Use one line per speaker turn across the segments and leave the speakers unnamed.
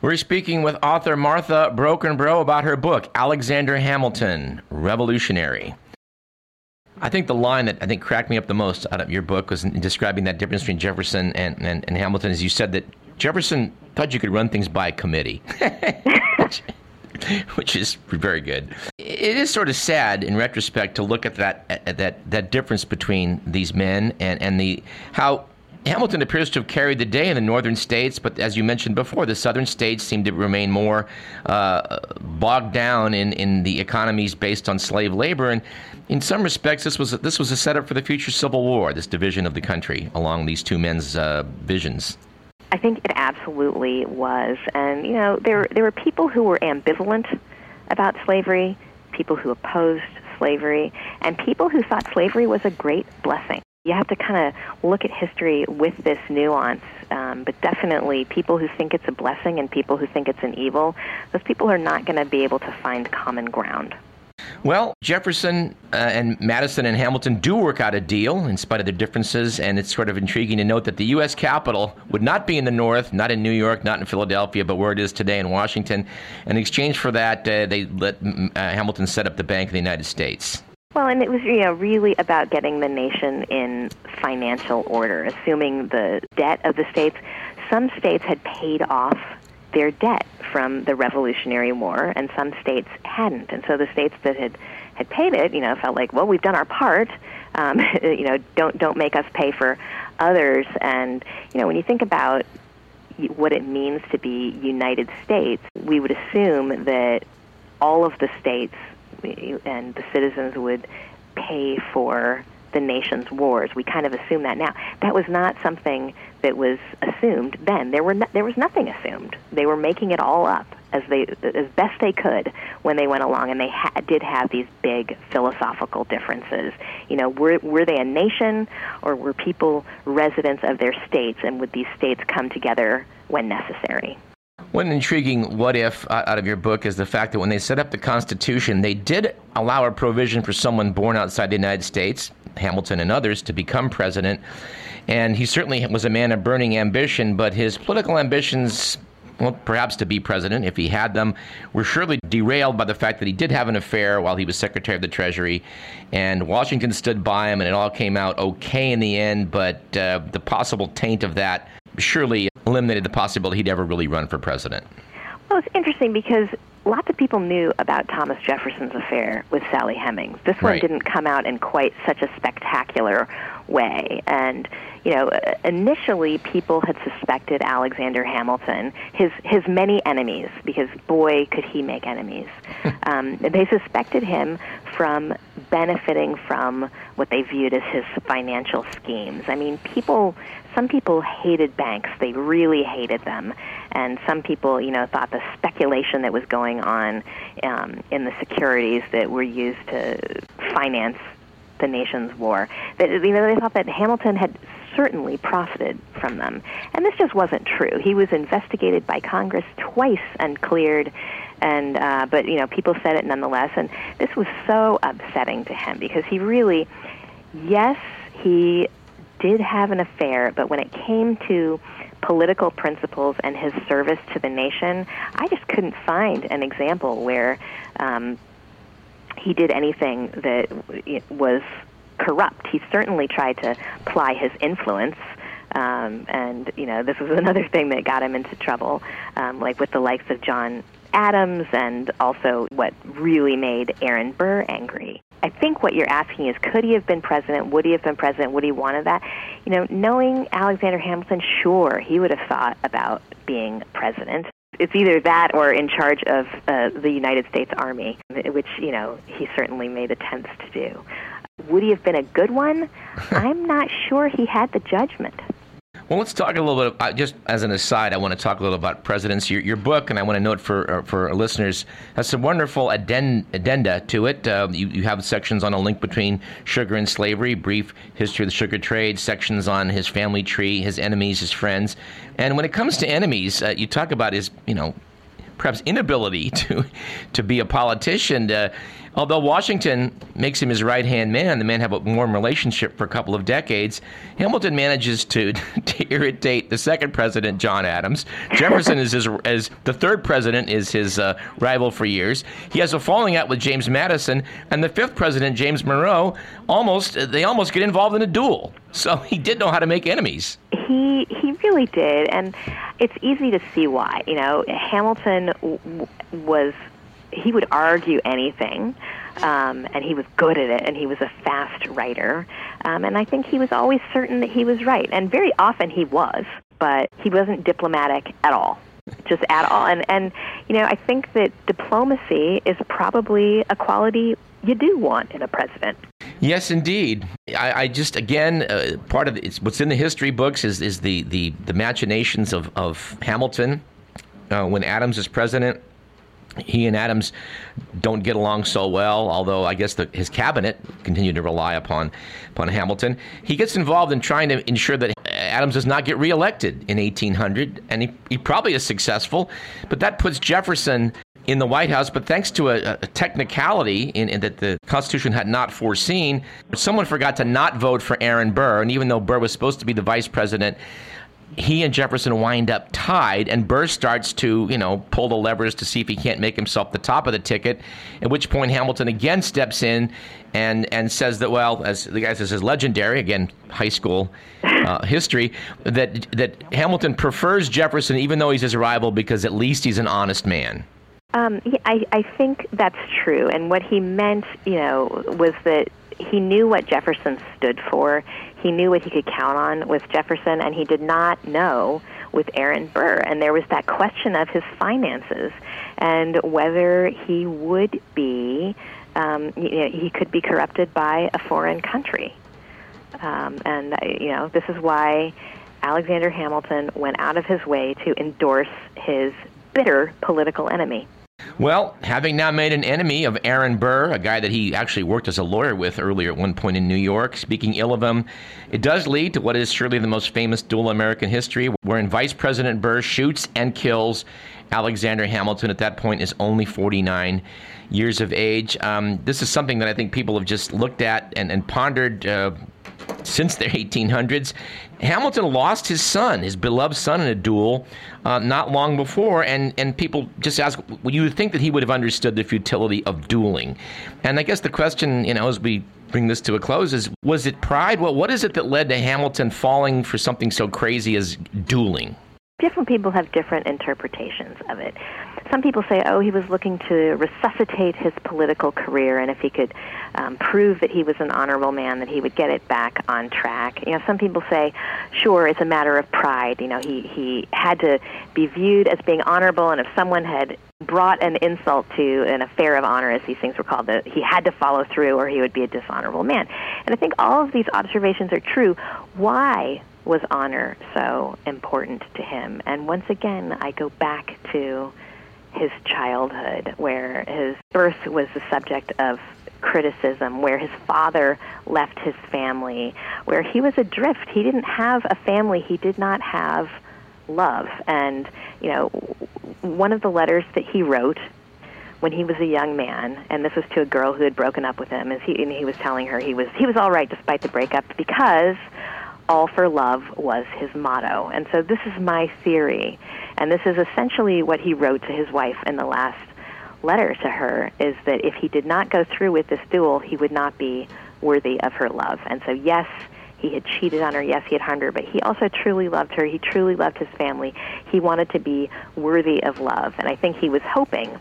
We're speaking with author Martha Brockenbrough about her book, Alexander Hamilton, Revolutionary. I think the line that I think cracked me up the most out of your book was in describing that difference between Jefferson and, and, and Hamilton, is you said that Jefferson thought you could run things by committee. which is very good. It is sort of sad in retrospect to look at that at that that difference between these men and and the how Hamilton appears to have carried the day in the northern states, but as you mentioned before, the southern states seem to remain more uh, bogged down in, in the economies based on slave labor. And in some respects, this was this was a setup for the future Civil War. This division of the country along these two men's uh, visions.
I think it absolutely was, and you know there there were people who were ambivalent about slavery, people who opposed slavery, and people who thought slavery was a great blessing you have to kind of look at history with this nuance. Um, but definitely, people who think it's a blessing and people who think it's an evil, those people are not going to be able to find common ground.
Well, Jefferson uh, and Madison and Hamilton do work out a deal in spite of their differences, and it's sort of intriguing to note that the U.S. Capitol would not be in the North, not in New York, not in Philadelphia, but where it is today in Washington. In exchange for that, uh, they let uh, Hamilton set up the Bank of the United States.
Well, and it was you know really about getting the nation in financial order, assuming the debt of the states. Some states had paid off their debt from the Revolutionary War, and some states hadn't. And so the states that had had paid it, you know, felt like, well, we've done our part. Um, you know, don't don't make us pay for others. And you know, when you think about what it means to be United States, we would assume that all of the states and the citizens would pay for the nation's wars. We kind of assume that now. That was not something that was assumed then. There were no, there was nothing assumed. They were making it all up as they as best they could when they went along, and they ha- did have these big philosophical differences. You know, were were they a nation or were people residents of their states, and would these states come together when necessary?
One intriguing what if uh, out of your book is the fact that when they set up the Constitution, they did allow a provision for someone born outside the United States, Hamilton and others, to become president. And he certainly was a man of burning ambition, but his political ambitions, well, perhaps to be president, if he had them, were surely derailed by the fact that he did have an affair while he was Secretary of the Treasury. And Washington stood by him, and it all came out okay in the end, but uh, the possible taint of that surely eliminated the possibility he'd ever really run for president.
Well, it's interesting because lots of people knew about Thomas Jefferson's affair with Sally Hemings. This one
right.
didn't come out in quite such a spectacular way. And, you know, initially people had suspected Alexander Hamilton, his, his many enemies, because boy, could he make enemies. um, they suspected him from benefiting from what they viewed as his financial schemes. I mean, people, some people hated banks. They really hated them. And some people, you know, thought the speculation that was going on um, in the securities that were used to finance the nation's war, that, you know, they thought that Hamilton had certainly profited from them. And this just wasn't true. He was investigated by Congress twice and cleared and uh, but you know people said it nonetheless, and this was so upsetting to him because he really, yes, he did have an affair, but when it came to political principles and his service to the nation, I just couldn't find an example where um, he did anything that was corrupt. He certainly tried to ply his influence. Um, and you know this was another thing that got him into trouble, um, like with the likes of John Adams and also what really made Aaron Burr angry. I think what you're asking is could he have been president? Would he have been president? Would he wanted that? You know, knowing Alexander Hamilton, sure, he would have thought about being president. It's either that or in charge of uh, the United States Army, which, you know, he certainly made attempts to do. Would he have been a good one? I'm not sure he had the judgment.
Well, let's talk a little bit. Uh, just as an aside, I want to talk a little about presidents. Your, your book, and I want to note for uh, for listeners, has some wonderful addenda to it. Uh, you, you have sections on a link between sugar and slavery, brief history of the sugar trade, sections on his family tree, his enemies, his friends, and when it comes to enemies, uh, you talk about his, you know, perhaps inability to to be a politician. Uh, Although Washington makes him his right hand man, the man have a warm relationship for a couple of decades. Hamilton manages to, to irritate the second president, John Adams. Jefferson is his as the third president is his uh, rival for years. He has a falling out with James Madison, and the fifth president, James Monroe, almost they almost get involved in a duel. So he did know how to make enemies.
He he really did, and it's easy to see why. You know, Hamilton w- was he would argue anything, um, and he was good at it, and he was a fast writer. Um, and I think he was always certain that he was right, and very often he was, but he wasn't diplomatic at all, just at all. And and you know, I think that diplomacy is probably a quality you do want in a president.
Yes, indeed. I, I just again uh, part of it's what's in the history books is is the the, the machinations of of Hamilton uh, when Adams is president he and Adams don't get along so well, although I guess the, his cabinet continued to rely upon, upon Hamilton. He gets involved in trying to ensure that Adams does not get reelected in 1800, and he, he probably is successful, but that puts Jefferson in the White House. But thanks to a, a technicality in, in, that the Constitution had not foreseen, someone forgot to not vote for Aaron Burr, and even though Burr was supposed to be the vice president, he and Jefferson wind up tied, and Burr starts to, you know, pull the levers to see if he can't make himself the top of the ticket. At which point Hamilton again steps in and and says that, well, as the guy says, is legendary again, high school uh, history that that Hamilton prefers Jefferson even though he's his rival because at least he's an honest man.
Um, yeah, I, I think that's true, and what he meant, you know, was that he knew what Jefferson stood for. He knew what he could count on with Jefferson, and he did not know with Aaron Burr. And there was that question of his finances and whether he would be, um, you know, he could be corrupted by a foreign country. Um, and, uh, you know, this is why Alexander Hamilton went out of his way to endorse his bitter political enemy.
Well, having now made an enemy of Aaron Burr, a guy that he actually worked as a lawyer with earlier at one point in New York, speaking ill of him, it does lead to what is surely the most famous duel in American history, wherein Vice President Burr shoots and kills Alexander Hamilton. At that point, is only 49 years of age. Um, this is something that I think people have just looked at and, and pondered. Uh, since the 1800s. Hamilton lost his son, his beloved son, in a duel uh, not long before, and, and people just ask, well, you would think that he would have understood the futility of dueling. And I guess the question, you know, as we bring this to a close is, was it pride? Well, what is it that led to Hamilton falling for something so crazy as dueling?
Different people have different interpretations of it. Some people say, oh, he was looking to resuscitate his political career, and if he could um, prove that he was an honorable man, that he would get it back on track. You know, some people say, sure, it's a matter of pride. You know, he he had to be viewed as being honorable, and if someone had brought an insult to an affair of honor, as these things were called, that he had to follow through, or he would be a dishonorable man. And I think all of these observations are true. Why was honor so important to him? And once again, I go back to his childhood, where his birth was the subject of criticism, where his father left his family, where he was adrift. He didn't have a family. He did not have love. And, you know, one of the letters that he wrote when he was a young man, and this was to a girl who had broken up with him, is he, and he was telling her he was he was all right despite the breakup because all for love was his motto. And so this is my theory. And this is essentially what he wrote to his wife in the last letter to her is that if he did not go through with this duel, he would not be worthy of her love. And so yes, he had cheated on her, yes, he had harmed her, but he also truly loved her. He truly loved his family. He wanted to be worthy of love. And I think he was hoping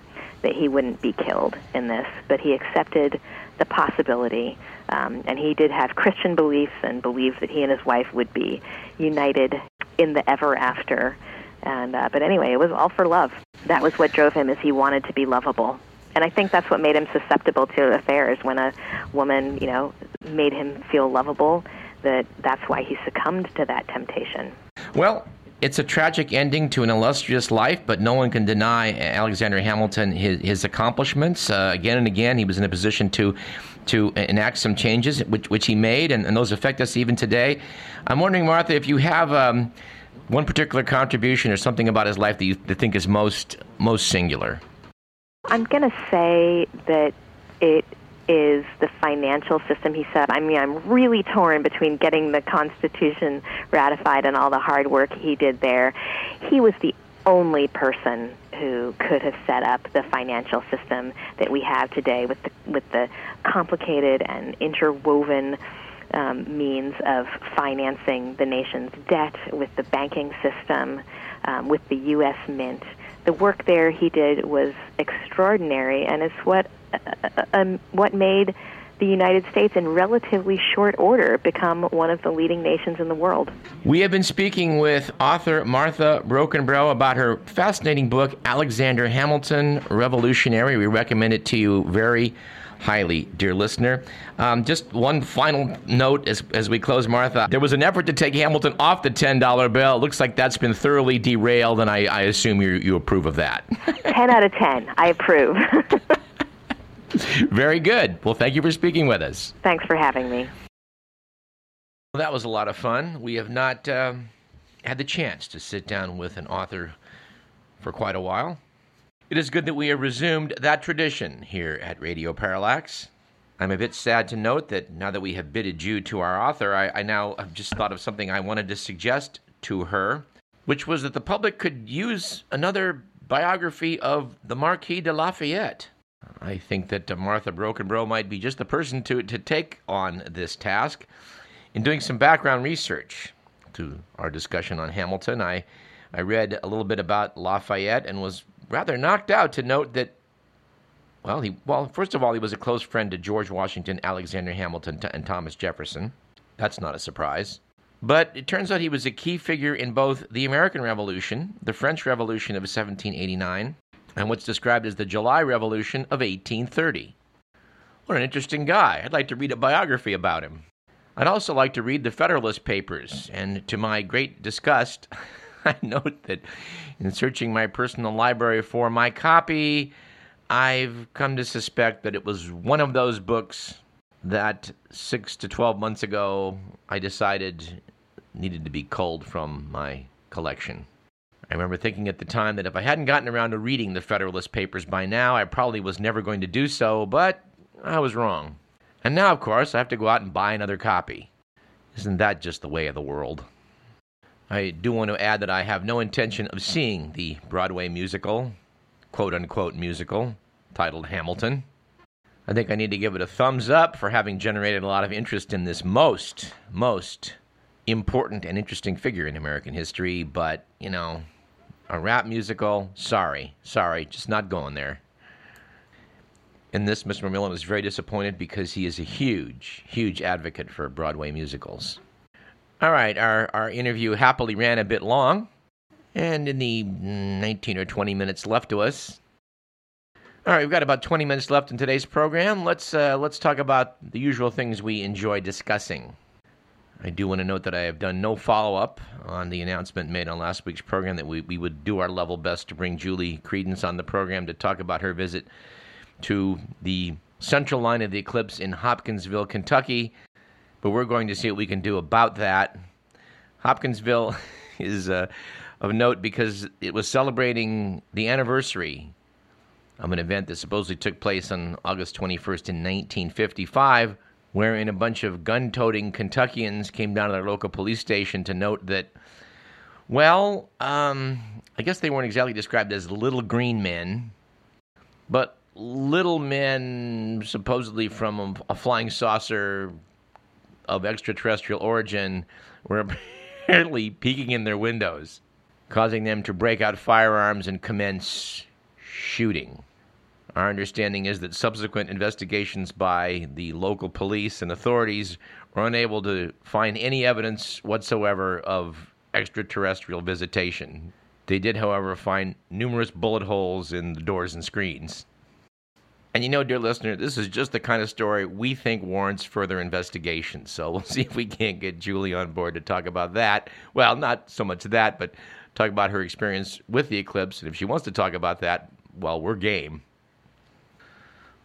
that he wouldn't be killed in this, but he accepted the possibility. Um, and he did have Christian beliefs and believed that he and his wife would be united in the ever after. And uh, but anyway, it was all for love. That was what drove him, is he wanted to be lovable. And I think that's what made him susceptible to affairs. When a woman, you know, made him feel lovable, that that's why he succumbed to that temptation.
Well, it's a tragic ending to an illustrious life, but no one can deny Alexander Hamilton his, his accomplishments. Uh, again and again, he was in a position to to enact some changes, which, which he made, and, and those affect us even today. I'm wondering, Martha, if you have um, one particular contribution or something about his life that you think is most most singular.
I'm going to say that it is the financial system. He said, I mean, I'm really torn between getting the Constitution ratified and all the hard work he did there. He was the only person who could have set up the financial system that we have today with the, with the complicated and interwoven um, means of financing the nation's debt with the banking system, um, with the U.S. Mint. The work there he did was extraordinary, and it's what um, what made the United States in relatively short order become one of the leading nations in the world.
We have been speaking with author Martha Brockenbrough about her fascinating book, Alexander Hamilton Revolutionary. We recommend it to you very highly, dear listener. Um, just one final note as, as we close, Martha. There was an effort to take Hamilton off the $10 bill. It looks like that's been thoroughly derailed, and I, I assume you, you approve of that.
10 out of 10. I approve.
Very good. Well, thank you for speaking with us.
Thanks for having me.
Well, that was a lot of fun. We have not um, had the chance to sit down with an author for quite a while. It is good that we have resumed that tradition here at Radio Parallax. I'm a bit sad to note that now that we have bid adieu to our author, I, I now have just thought of something I wanted to suggest to her, which was that the public could use another biography of the Marquis de Lafayette. I think that uh, Martha Brockenbrough might be just the person to, to take on this task. In doing some background research to our discussion on Hamilton, I, I read a little bit about Lafayette and was rather knocked out to note that, well, he, well, first of all, he was a close friend to George Washington, Alexander Hamilton, and Thomas Jefferson. That's not a surprise. But it turns out he was a key figure in both the American Revolution, the French Revolution of 1789, and what's described as the July Revolution of 1830. What an interesting guy. I'd like to read a biography about him. I'd also like to read the Federalist Papers, and to my great disgust, I note that in searching my personal library for my copy, I've come to suspect that it was one of those books that six to 12 months ago I decided needed to be culled from my collection. I remember thinking at the time that if I hadn't gotten around to reading the Federalist Papers by now, I probably was never going to do so, but I was wrong. And now, of course, I have to go out and buy another copy. Isn't that just the way of the world? I do want to add that I have no intention of seeing the Broadway musical, quote unquote musical, titled Hamilton. I think I need to give it a thumbs up for having generated a lot of interest in this most, most important and interesting figure in American history, but, you know, a rap musical, sorry, sorry, just not going there. In this, Mr. McMillan was very disappointed because he is a huge, huge advocate for Broadway musicals. All right, our, our interview happily ran a bit long, and in the 19 or 20 minutes left to us, all right, we've got about 20 minutes left in today's program. Let's uh, let's talk about the usual things we enjoy discussing. I do want to note that I have done no follow up on the announcement made on last week's program that we, we would do our level best to bring Julie Credence on the program to talk about her visit to the central line of the eclipse in Hopkinsville, Kentucky but we're going to see what we can do about that. Hopkinsville is uh, of note because it was celebrating the anniversary of an event that supposedly took place on August 21st in 1955, wherein a bunch of gun toting Kentuckians came down to their local police station to note that, well, um, I guess they weren't exactly described as little green men, but little men supposedly from a, a flying saucer of extraterrestrial origin were apparently peeking in their windows, causing them to break out firearms and commence shooting. Our understanding is that subsequent investigations by the local police and authorities were unable to find any evidence whatsoever of extraterrestrial visitation. They did, however, find numerous bullet holes in the doors and screens. And you know, dear listener, this is just the kind of story we think warrants further investigation. So we'll see if we can't get Julie on board to talk about that. Well, not so much that, but talk about her experience with the eclipse. And if she wants to talk about that, well, we're game.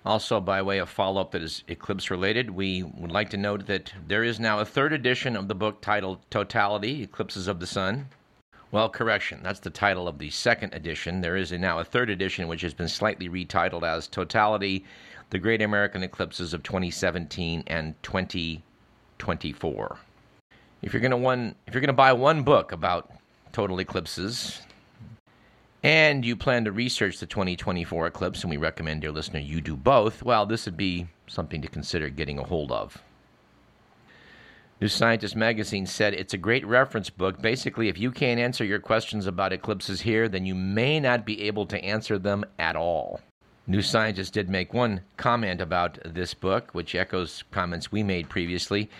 Also, by way of follow up that is eclipse related, we would like to note that there is now a third edition of the book titled Totality Eclipses of the Sun. Well, correction. That's the title of the second edition. There is a, now a third edition, which has been slightly retitled as Totality The Great American Eclipses of 2017 and 2024. If you're going to if you're going to buy one book about total eclipses and you plan to research the 2024 eclipse and we recommend dear listener you do both, well, this would be something to consider getting a hold of. New Scientist magazine said it's a great reference book. Basically, if you can't answer your questions about eclipses here, then you may not be able to answer them at all. New Scientist did make one comment about this book, which echoes comments we made previously,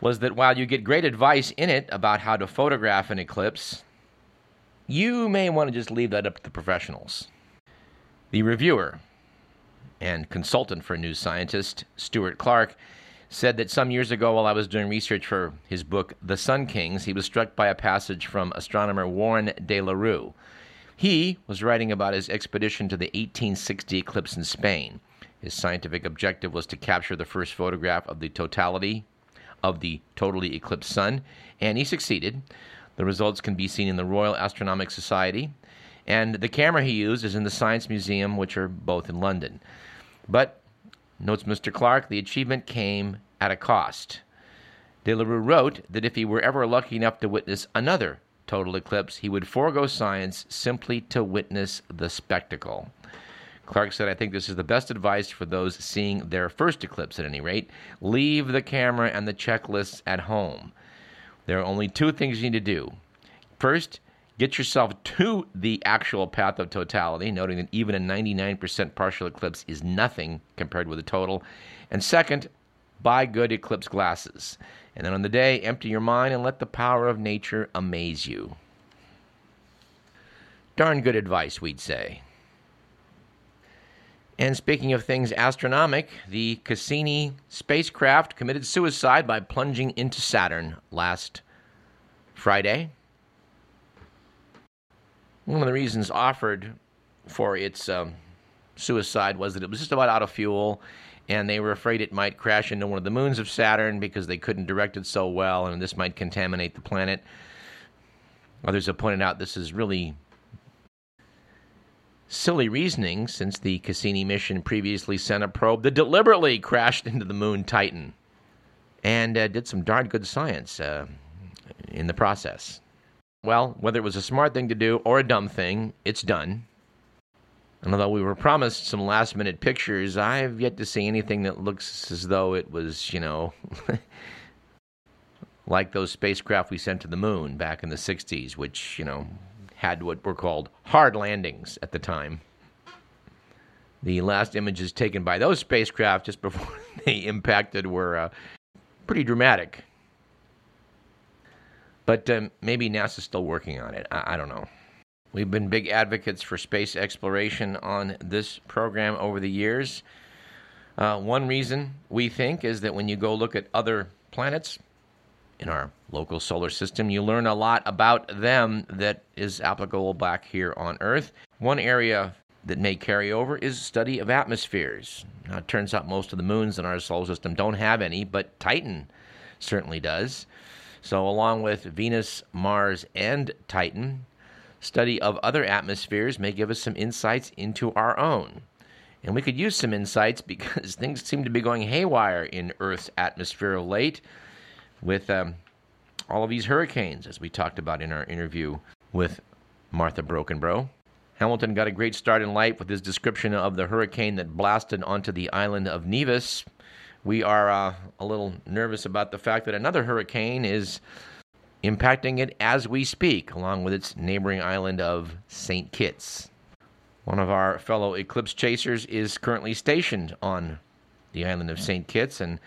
was that while you get great advice in it about how to photograph an eclipse, you may want to just leave that up to the professionals. The reviewer and consultant for New Scientist, Stuart Clark, said that some years ago, while I was doing research for his book, The Sun Kings, he was struck by a passage from astronomer Warren de la Rue. He was writing about his expedition to the 1860 eclipse in Spain. His scientific objective was to capture the first photograph of the totality of the totally eclipsed sun, and he succeeded. The results can be seen in the Royal Astronomical Society, and the camera he used is in the Science Museum, which are both in London. But Notes Mr. Clark, the achievement came at a cost. De La Rue wrote that if he were ever lucky enough to witness another total eclipse, he would forego science simply to witness the spectacle. Clark said, I think this is the best advice for those seeing their first eclipse at any rate. Leave the camera and the checklists at home. There are only two things you need to do. First, Get yourself to the actual path of totality, noting that even a 99% partial eclipse is nothing compared with a total. And second, buy good eclipse glasses. And then on the day, empty your mind and let the power of nature amaze you. Darn good advice, we'd say. And speaking of things astronomic, the Cassini spacecraft committed suicide by plunging into Saturn last Friday. One of the reasons offered for its um, suicide was that it was just about out of fuel, and they were afraid it might crash into one of the moons of Saturn because they couldn't direct it so well, and this might contaminate the planet. Others have pointed out this is really silly reasoning since the Cassini mission previously sent a probe that deliberately crashed into the moon Titan and uh, did some darn good science uh, in the process. Well, whether it was a smart thing to do or a dumb thing, it's done. And although we were promised some last minute pictures, I've yet to see anything that looks as though it was, you know, like those spacecraft we sent to the moon back in the 60s, which, you know, had what were called hard landings at the time. The last images taken by those spacecraft just before they impacted were uh, pretty dramatic. But um, maybe NASA's still working on it. I-, I don't know. We've been big advocates for space exploration on this program over the years. Uh, one reason we think is that when you go look at other planets in our local solar system, you learn a lot about them that is applicable back here on Earth. One area that may carry over is study of atmospheres. Now, it turns out most of the moons in our solar system don't have any, but Titan certainly does. So, along with Venus, Mars, and Titan, study of other atmospheres may give us some insights into our own. And we could use some insights because things seem to be going haywire in Earth's atmosphere of late with um, all of these hurricanes, as we talked about in our interview with Martha Brockenbrough. Hamilton got a great start in life with his description of the hurricane that blasted onto the island of Nevis we are uh, a little nervous about the fact that another hurricane is impacting it as we speak, along with its neighboring island of St. Kitts. One of our fellow eclipse chasers is currently stationed on the island of St. Kitts, and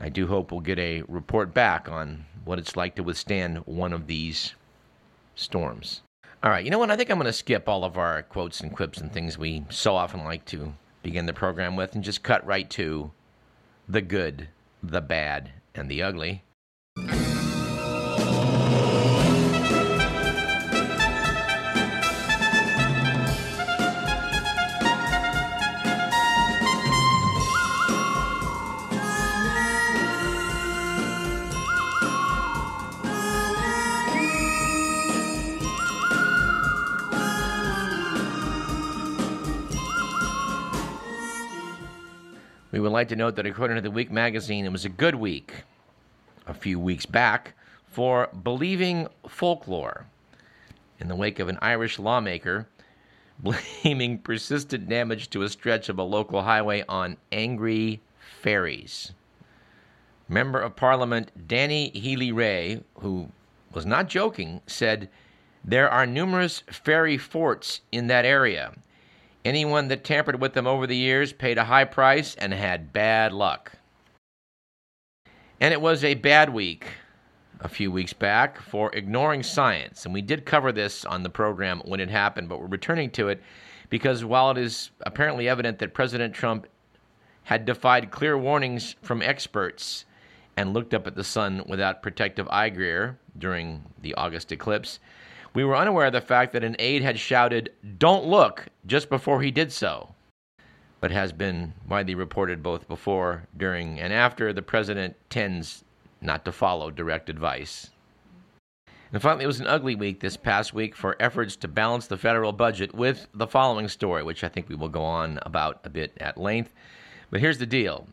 I do hope we'll get a report back on what it's like to withstand one of these storms. All right, you know what? I think I'm going to skip all of our quotes and quips and things we so often like to begin the program with and just cut right to the good, the bad, and the ugly. We would like to note that according to the Week magazine, it was a good week a few weeks back for believing folklore in the wake of an Irish lawmaker blaming persistent damage to a stretch of a local highway on angry fairies. Member of Parliament Danny Healy-Rae, who was not joking, said, There are numerous fairy forts in that area. Anyone that tampered with them over the years paid a high price and had bad luck. And it was a bad week a few weeks back for ignoring science. And we did cover this on the program when it happened, but we're returning to it because while it is apparently evident that President Trump had defied clear warnings from experts and looked up at the sun without protective eye gear during the August eclipse, we were unaware of the fact that an aide had shouted, Don't look, just before he did so. But has been widely reported both before, during, and after the president tends not to follow direct advice. And finally, it was an ugly week this past week for efforts to balance the federal budget with the following story, which I think we will go on about a bit at length. But here's the deal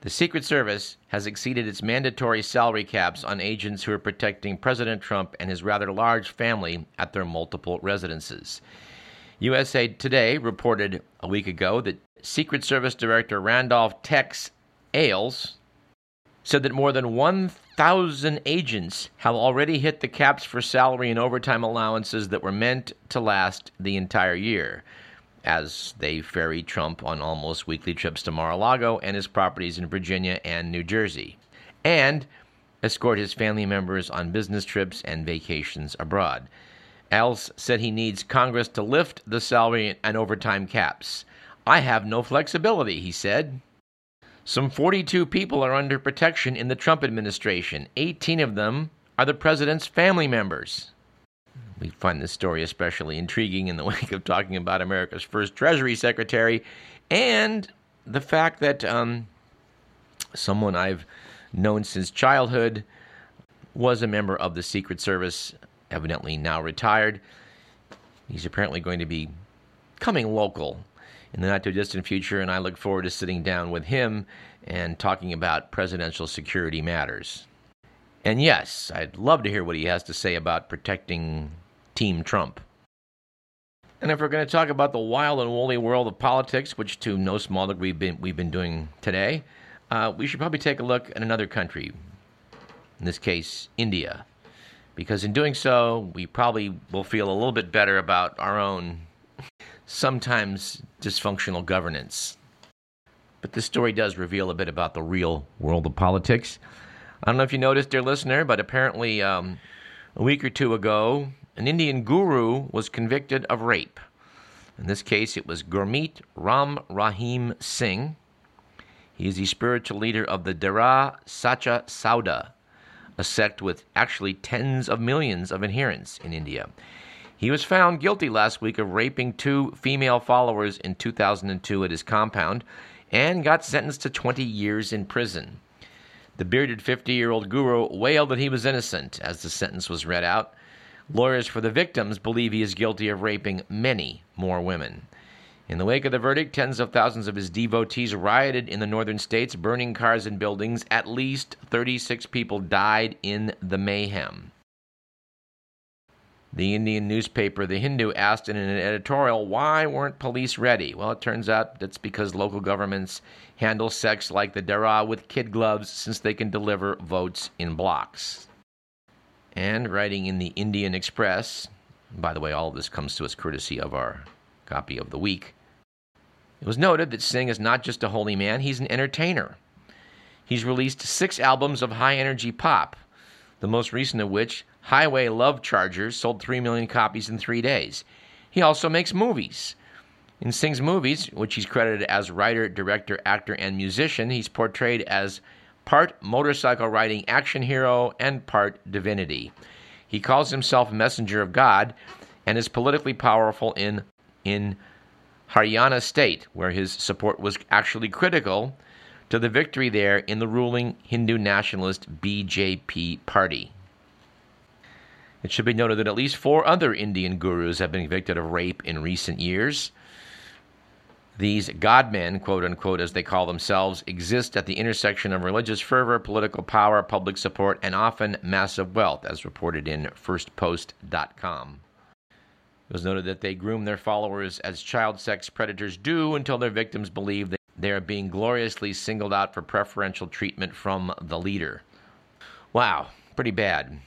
the Secret Service has exceeded its mandatory salary caps on agents who are protecting President Trump and his rather large family at their multiple residences. USA Today reported a week ago that Secret Service Director Randolph Tex Alles said that more than 1,000 agents have already hit the caps for salary and overtime allowances that were meant to last the entire year as they ferry Trump on almost weekly trips to Mar a Lago and his properties in Virginia and New Jersey, and escort his family members on business trips and vacations abroad. Alles said he needs Congress to lift the salary and overtime caps. I have no flexibility, he said. Some 42 people are under protection in the Trump administration. 18 of them are the president's family members. We find this story especially intriguing in the wake of talking about America's first Treasury Secretary and the fact that um, someone I've known since childhood was a member of the Secret Service, evidently now retired. He's apparently going to be coming local in the not too distant future, and I look forward to sitting down with him and talking about presidential security matters. And yes, I'd love to hear what he has to say about protecting Team Trump. And if we're going to talk about the wild and woolly world of politics, which to no small degree we've been, we've been doing today, uh, we should probably take a look at another country, in this case, India. Because in doing so, we probably will feel a little bit better about our own sometimes dysfunctional governance. But this story does reveal a bit about the real world of politics. I don't know if you noticed, dear listener, but apparently um, a week or two ago, an Indian guru was convicted of rape. In this case, it was Gurmeet Ram Rahim Singh. He is the spiritual leader of the Dera Sacha Sauda, a sect with actually tens of millions of adherents in India. He was found guilty last week of raping two female followers in 2002 at his compound and got sentenced to 20 years in prison. The bearded 50 year old guru wailed that he was innocent as the sentence was read out. Lawyers for the victims believe he is guilty of raping many more women. In the wake of the verdict, tens of thousands of his devotees rioted in the northern states, burning cars and buildings. At least 36 people died in the mayhem. The Indian newspaper The Hindu asked in an editorial, why weren't police ready? Well, it turns out that's because local governments handle sex like the Dera with kid gloves since they can deliver votes in blocks. And writing in the Indian Express, by the way, all of this comes to us courtesy of our copy of the week. It was noted that Singh is not just a holy man, he's an entertainer. He's released six albums of high energy pop, the most recent of which, Highway Love Chargers, sold 3 million copies in three days. He also makes movies. In Singh's movies, which he's credited as writer, director, actor, and musician, he's portrayed as part motorcycle riding action hero, and part divinity. He calls himself messenger of God and is politically powerful in, in Haryana state, where his support was actually critical to the victory there in the ruling Hindu nationalist BJP party. It should be noted that at least four other Indian gurus have been convicted of rape in recent years. These godmen, quote unquote, as they call themselves, exist at the intersection of religious fervor, political power, public support, and often massive wealth, as reported in FirstPost.com. It was noted that they groom their followers as child sex predators do until their victims believe that they are being gloriously singled out for preferential treatment from the leader. Wow, pretty bad.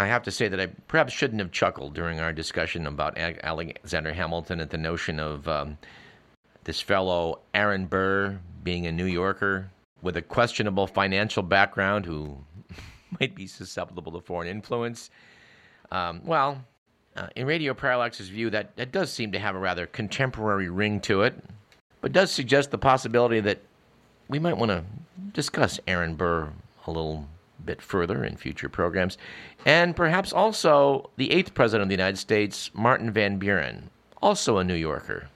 I have to say that I perhaps shouldn't have chuckled during our discussion about Alexander Hamilton at the notion of um, this fellow Aaron Burr being a New Yorker with a questionable financial background who might be susceptible to foreign influence. Um, well, uh, in Radio Parallax's view, that, that does seem to have a rather contemporary ring to it, but does suggest the possibility that we might want to discuss Aaron Burr a little bit further in future programs, and perhaps also the eighth president of the United States, Martin Van Buren, also a New Yorker.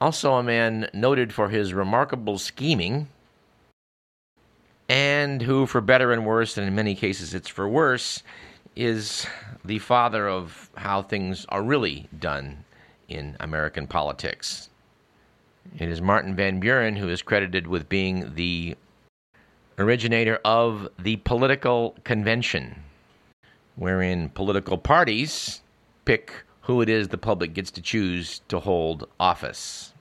Also, a man noted for his remarkable scheming, and who, for better and worse, and in many cases it's for worse, is the father of how things are really done in American politics. It is Martin Van Buren who is credited with being the originator of the political convention, wherein political parties pick who it is the public gets to choose to hold office.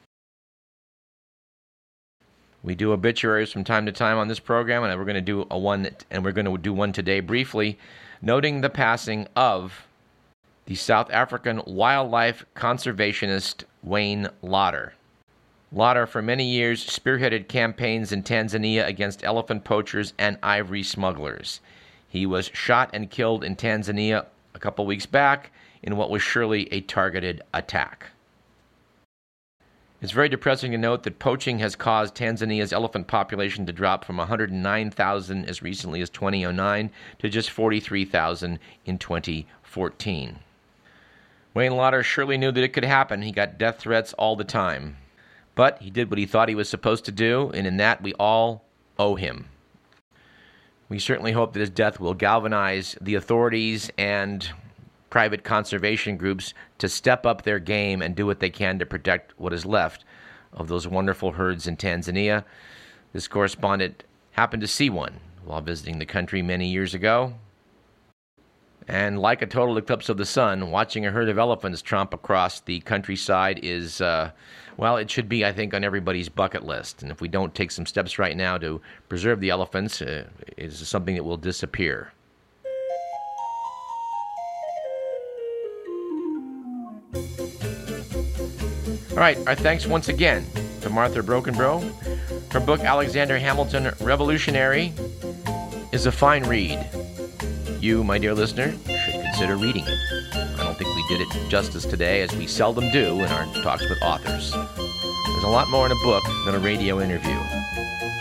We do obituaries from time to time on this program, and we're going to do a one, and we're going to do one today briefly, noting the passing of the South African wildlife conservationist Wayne Lotter. Lotter, for many years, spearheaded campaigns in Tanzania against elephant poachers and ivory smugglers. He was shot and killed in Tanzania a couple weeks back in what was surely a targeted attack. It's very depressing to note that poaching has caused Tanzania's elephant population to drop from 109,000 as recently as 2009 to just 43,000 in 2014. Wayne Lotter surely knew that it could happen. He got death threats all the time. But he did what he thought he was supposed to do, and in that we all owe him. We certainly hope that his death will galvanize the authorities and private conservation groups to step up their game and do what they can to protect what is left of those wonderful herds in Tanzania. This correspondent happened to see one while visiting the country many years ago. And like a total eclipse of the sun, watching a herd of elephants tromp across the countryside is uh, well, it should be, I think, on everybody's bucket list. And if we don't take some steps right now to preserve the elephants, uh, something that will disappear. All right, our thanks once again to Martha Brockenbrough. Her book, Alexander Hamilton Revolutionary, is a fine read. You, my dear listener, should consider reading it I don't think we did it justice today, as we seldom do in our talks with authors. There's a lot more in a book than a radio interview.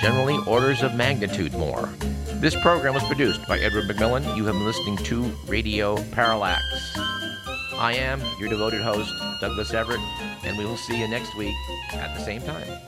Generally, orders of magnitude more. This program was produced by Edward McMillan. You have been listening to Radio Parallax. I am your devoted host, Douglas Everett, and we will see you next week at the same time.